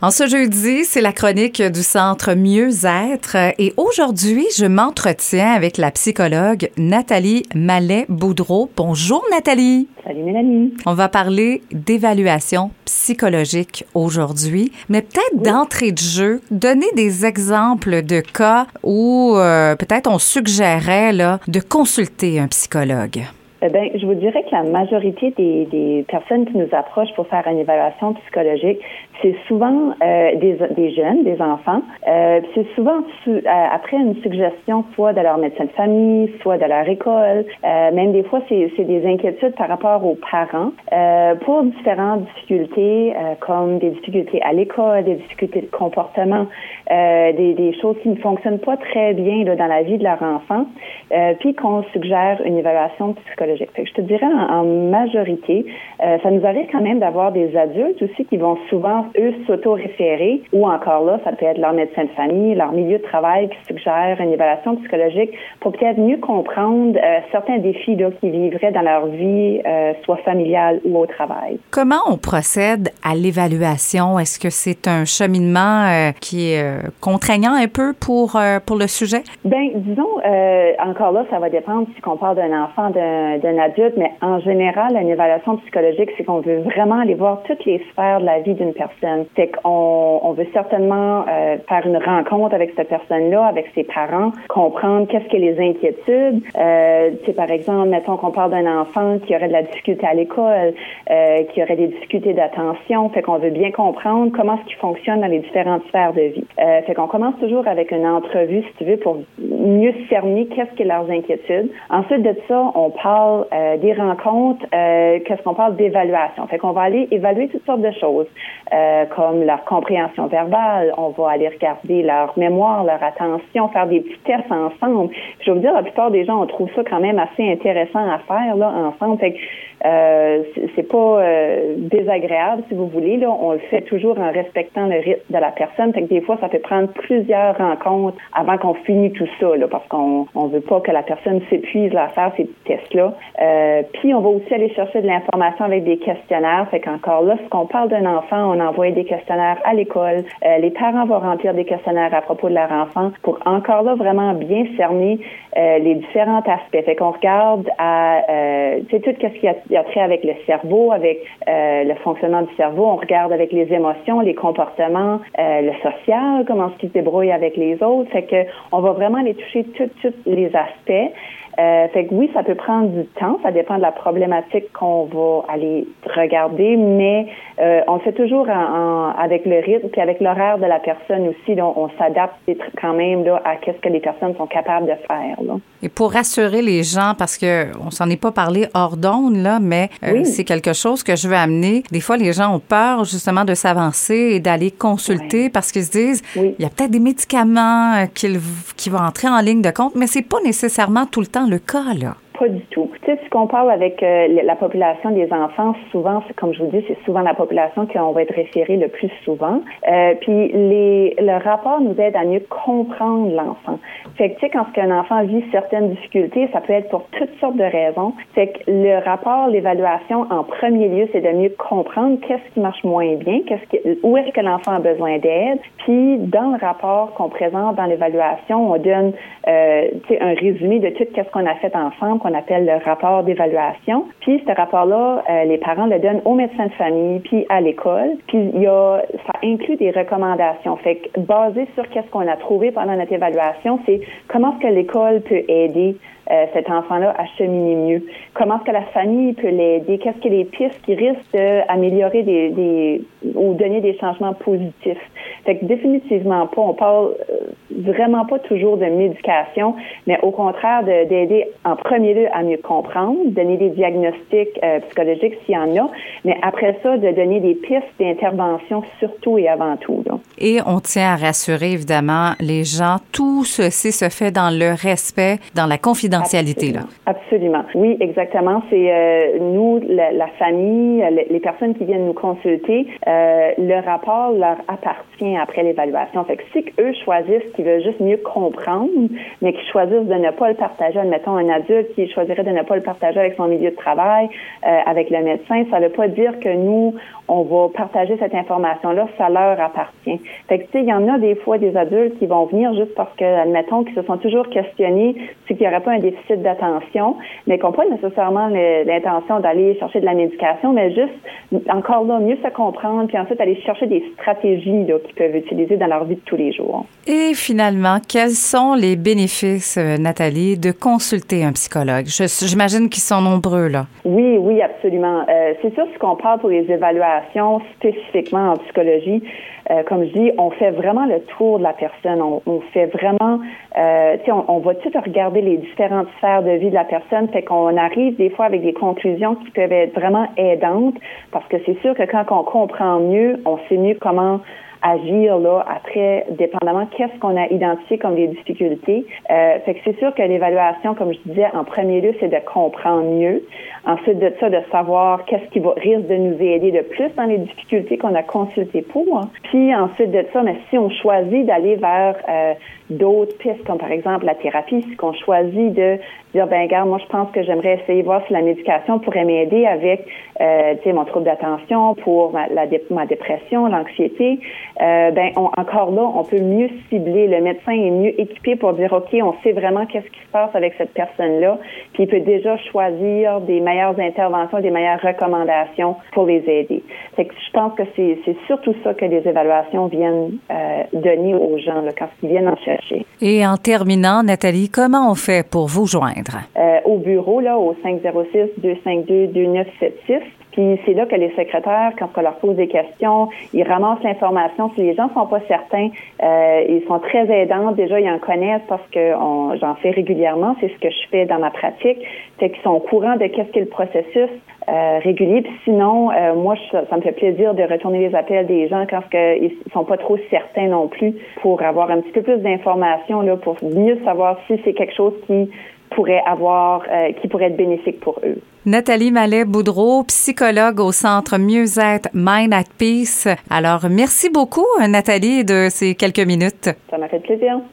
En ce jeudi, c'est la chronique du Centre Mieux-être et aujourd'hui, je m'entretiens avec la psychologue Nathalie Mallet-Boudreau. Bonjour Nathalie. Salut Mélanie. On va parler d'évaluation psychologique aujourd'hui, mais peut-être d'entrée de jeu, donner des exemples de cas où euh, peut-être on suggérait là, de consulter un psychologue. Eh je vous dirais que la majorité des, des, personnes qui nous approchent pour faire une évaluation psychologique, c'est souvent euh, des, des, jeunes, des enfants. Euh, c'est souvent euh, après une suggestion soit de leur médecin de famille, soit de leur école. Euh, même des fois, c'est, des inquiétudes par rapport aux parents euh, pour différentes difficultés, comme des difficultés à l'école, des difficultés de comportement, des, des, choses qui ne fonctionnent pas très bien là, dans la vie de leur enfant, puis qu'on suggère une évaluation psychologique je te dirais en, majorité, euh, ça nous arrive quand même d'avoir des adultes aussi qui vont souvent, eux, s'auto-référer ou encore là, ça peut être leur médecin de famille, leur milieu de travail qui suggère une évaluation psychologique pour peut-être mieux comprendre euh, certains défis qu'ils vivraient dans leur vie, euh, soit familiale ou au travail. Comment on procède à l'évaluation? Est-ce que c'est un cheminement qui est contraignant un peu pour, pour le sujet? Ben, disons, encore là, ça va dépendre si on parle d'un enfant, d'un d'un adulte, mais en général, une évaluation psychologique, c'est qu'on veut vraiment aller voir toutes les sphères de la vie d'une personne. C'est qu'on on veut certainement euh, faire une rencontre avec cette personne-là, avec ses parents, comprendre qu'est-ce que les inquiétudes. Euh, c'est par exemple, mettons qu'on parle d'un enfant qui aurait de la difficulté à l'école, euh, qui aurait des difficultés d'attention, fait qu'on veut bien comprendre comment ce qui fonctionne dans les différentes sphères de vie. Euh, fait qu'on commence toujours avec une entrevue, si tu veux, pour mieux cerner qu'est-ce que leurs inquiétudes. Ensuite de ça, on parle euh, des rencontres, euh, qu'est-ce qu'on parle d'évaluation? Fait qu'on va aller évaluer toutes sortes de choses, euh, comme leur compréhension verbale, on va aller regarder leur mémoire, leur attention, faire des petits tests ensemble. je vais vous dire, la plupart des gens, on trouve ça quand même assez intéressant à faire là ensemble. Fait que euh, c'est pas euh, désagréable, si vous voulez. Là, on le fait toujours en respectant le rythme de la personne. Fait que des fois, ça peut prendre plusieurs rencontres avant qu'on finisse tout ça, là, parce qu'on on veut pas que la personne s'épuise à faire ces tests-là. Euh, puis, on va aussi aller chercher de l'information avec des questionnaires. Fait qu'encore là, ce qu'on parle d'un enfant, on envoie des questionnaires à l'école. Euh, les parents vont remplir des questionnaires à propos de leur enfant pour encore là vraiment bien cerner euh, les différents aspects. Fait qu'on regarde à, c'est tout ce qu'il y a il y a trait avec le cerveau, avec euh, le fonctionnement du cerveau. On regarde avec les émotions, les comportements, euh, le social, comment est-ce qu'il se débrouille avec les autres. Fait que on va vraiment aller toucher tous les aspects. Euh, fait que oui, ça peut prendre du temps, ça dépend de la problématique qu'on va aller regarder, mais euh, on fait toujours en, avec le rythme puis avec l'horaire de la personne aussi. on, s'adapte quand même là, à qu'est-ce que les personnes sont capables de faire. Là. Et pour rassurer les gens, parce que on s'en est pas parlé hors d'onde là, mais euh, c'est quelque chose que je veux amener. Des fois, les gens ont peur justement de s'avancer et d'aller consulter parce qu'ils se disent, il y a peut-être des médicaments qui, qui vont entrer en ligne de compte, mais c'est pas nécessairement tout le temps le cas, là. Pas du tout. Tu sais, ce qu'on parle avec euh, la population des enfants, souvent, comme je vous dis, c'est souvent la population qu'on va être référé le plus souvent. Euh, puis le rapport nous aide à mieux comprendre l'enfant. Fait que, tu sais, quand un enfant vit certaines difficultés, ça peut être pour toutes sortes de raisons. Fait que le rapport, l'évaluation, en premier lieu, c'est de mieux comprendre qu'est-ce qui marche moins bien, qu'est-ce qui, où est-ce que l'enfant a besoin d'aide. Puis, dans le rapport qu'on présente dans l'évaluation, on donne, euh, un résumé de tout ce qu'on a fait ensemble, qu'on appelle le rapport d'évaluation. Puis ce rapport-là, euh, les parents le donnent au médecin de famille, puis à l'école. Puis il y a, ça inclut des recommandations. Fait que basé sur qu'est-ce qu'on a trouvé pendant notre évaluation, c'est comment est-ce que l'école peut aider euh, cet enfant-là à cheminer mieux. Comment est-ce que la famille peut l'aider? Qu'est-ce que les pistes qui risquent d'améliorer ou donner des changements positifs? Fait que définitivement pas, on parle euh, vraiment pas toujours de médication, mais au contraire d'aider en premier lieu à mieux comprendre, donner des diagnostics euh, psychologiques s'il y en a, mais après ça, de donner des pistes d'intervention surtout et avant tout. Et on tient à rassurer évidemment les gens, tout ceci se fait dans le respect, dans la Absolument. Oui, exactement. C'est euh, nous, la, famille, les personnes qui viennent nous consulter, euh, le rapport leur appartient après l'évaluation. Fait que si eux choisissent qu'ils veulent juste mieux comprendre, mais qu'ils choisissent de ne pas le partager, admettons un adulte qui choisirait de ne pas le partager avec son milieu de travail, euh, avec le médecin, ça ne veut pas dire que nous, on va partager cette information-là, ça leur appartient. Fait que, tu sais, il y en a des fois des adultes qui vont venir juste parce que, admettons, qu'ils se sont toujours questionnés si qu'il n'y aurait pas un déficit d'attention, mais qui n'ont pas nécessairement l'intention d'aller chercher de la médication, mais juste, encore là, mieux se comprendre, puis ensuite aller chercher des stratégies qu'ils peuvent utiliser dans leur vie de tous les jours. Et finalement, quels sont les bénéfices, euh, Nathalie, de consulter un psychologue? J'imagine qu'ils sont nombreux, là. Oui, oui, absolument. Euh, c'est sûr, ce qu'on parle pour les évaluations, spécifiquement en psychologie, euh, comme je dis, on fait vraiment le tour de la personne. On, fait vraiment, euh, on, on va tout regarder les de vie de la personne, fait qu'on arrive des fois avec des conclusions qui peuvent être vraiment aidantes, parce que c'est sûr que quand on comprend mieux, on sait mieux comment agir là après, dépendamment qu'est-ce qu'on a identifié comme des difficultés. Euh, fait que c'est sûr que l'évaluation, comme je disais, en premier lieu, c'est de comprendre mieux. Ensuite de ça, de savoir qu'est-ce qui va, risque de nous aider de plus dans les difficultés qu'on a consultées pour. Puis ensuite de ça, mais si on choisit d'aller vers euh, d'autres pistes, comme par exemple la thérapie, si on choisit de dire, ben regarde, moi je pense que j'aimerais essayer de voir si la médication pourrait m'aider avec, euh, tu sais, mon trouble d'attention, pour ma, la, ma dépression, l'anxiété, euh, ben encore là, on peut mieux cibler. Le médecin est mieux équipé pour dire, ok, on sait vraiment qu'est-ce qui se passe avec cette personne-là, puis il peut déjà choisir des meilleures interventions, des meilleures recommandations pour les aider. Fait que je pense que c'est surtout ça que les évaluations viennent euh, donner aux gens là, quand ils viennent en chercher. Et en terminant, Nathalie, comment on fait pour vous joindre? Euh, au bureau, là, au 506-252-2976. Puis c'est là que les secrétaires, quand on leur pose des questions, ils ramassent l'information. Si les gens sont pas certains, euh, ils sont très aidants. Déjà, ils en connaissent parce que j'en fais régulièrement. C'est ce que je fais dans ma pratique. C'est qu'ils sont au courant de qu'est-ce qu'est le processus euh, régulier. Puis sinon, euh, moi, ça me fait plaisir de retourner les appels des gens quand ils sont pas trop certains non plus pour avoir un petit peu plus d'informations là pour mieux savoir si c'est quelque chose qui avoir, euh, qui pourrait être bénéfique pour eux. Nathalie Mallet-Boudreau, psychologue au Centre Mieux-être Mind at Peace. Alors, merci beaucoup, Nathalie, de ces quelques minutes. Ça m'a fait plaisir.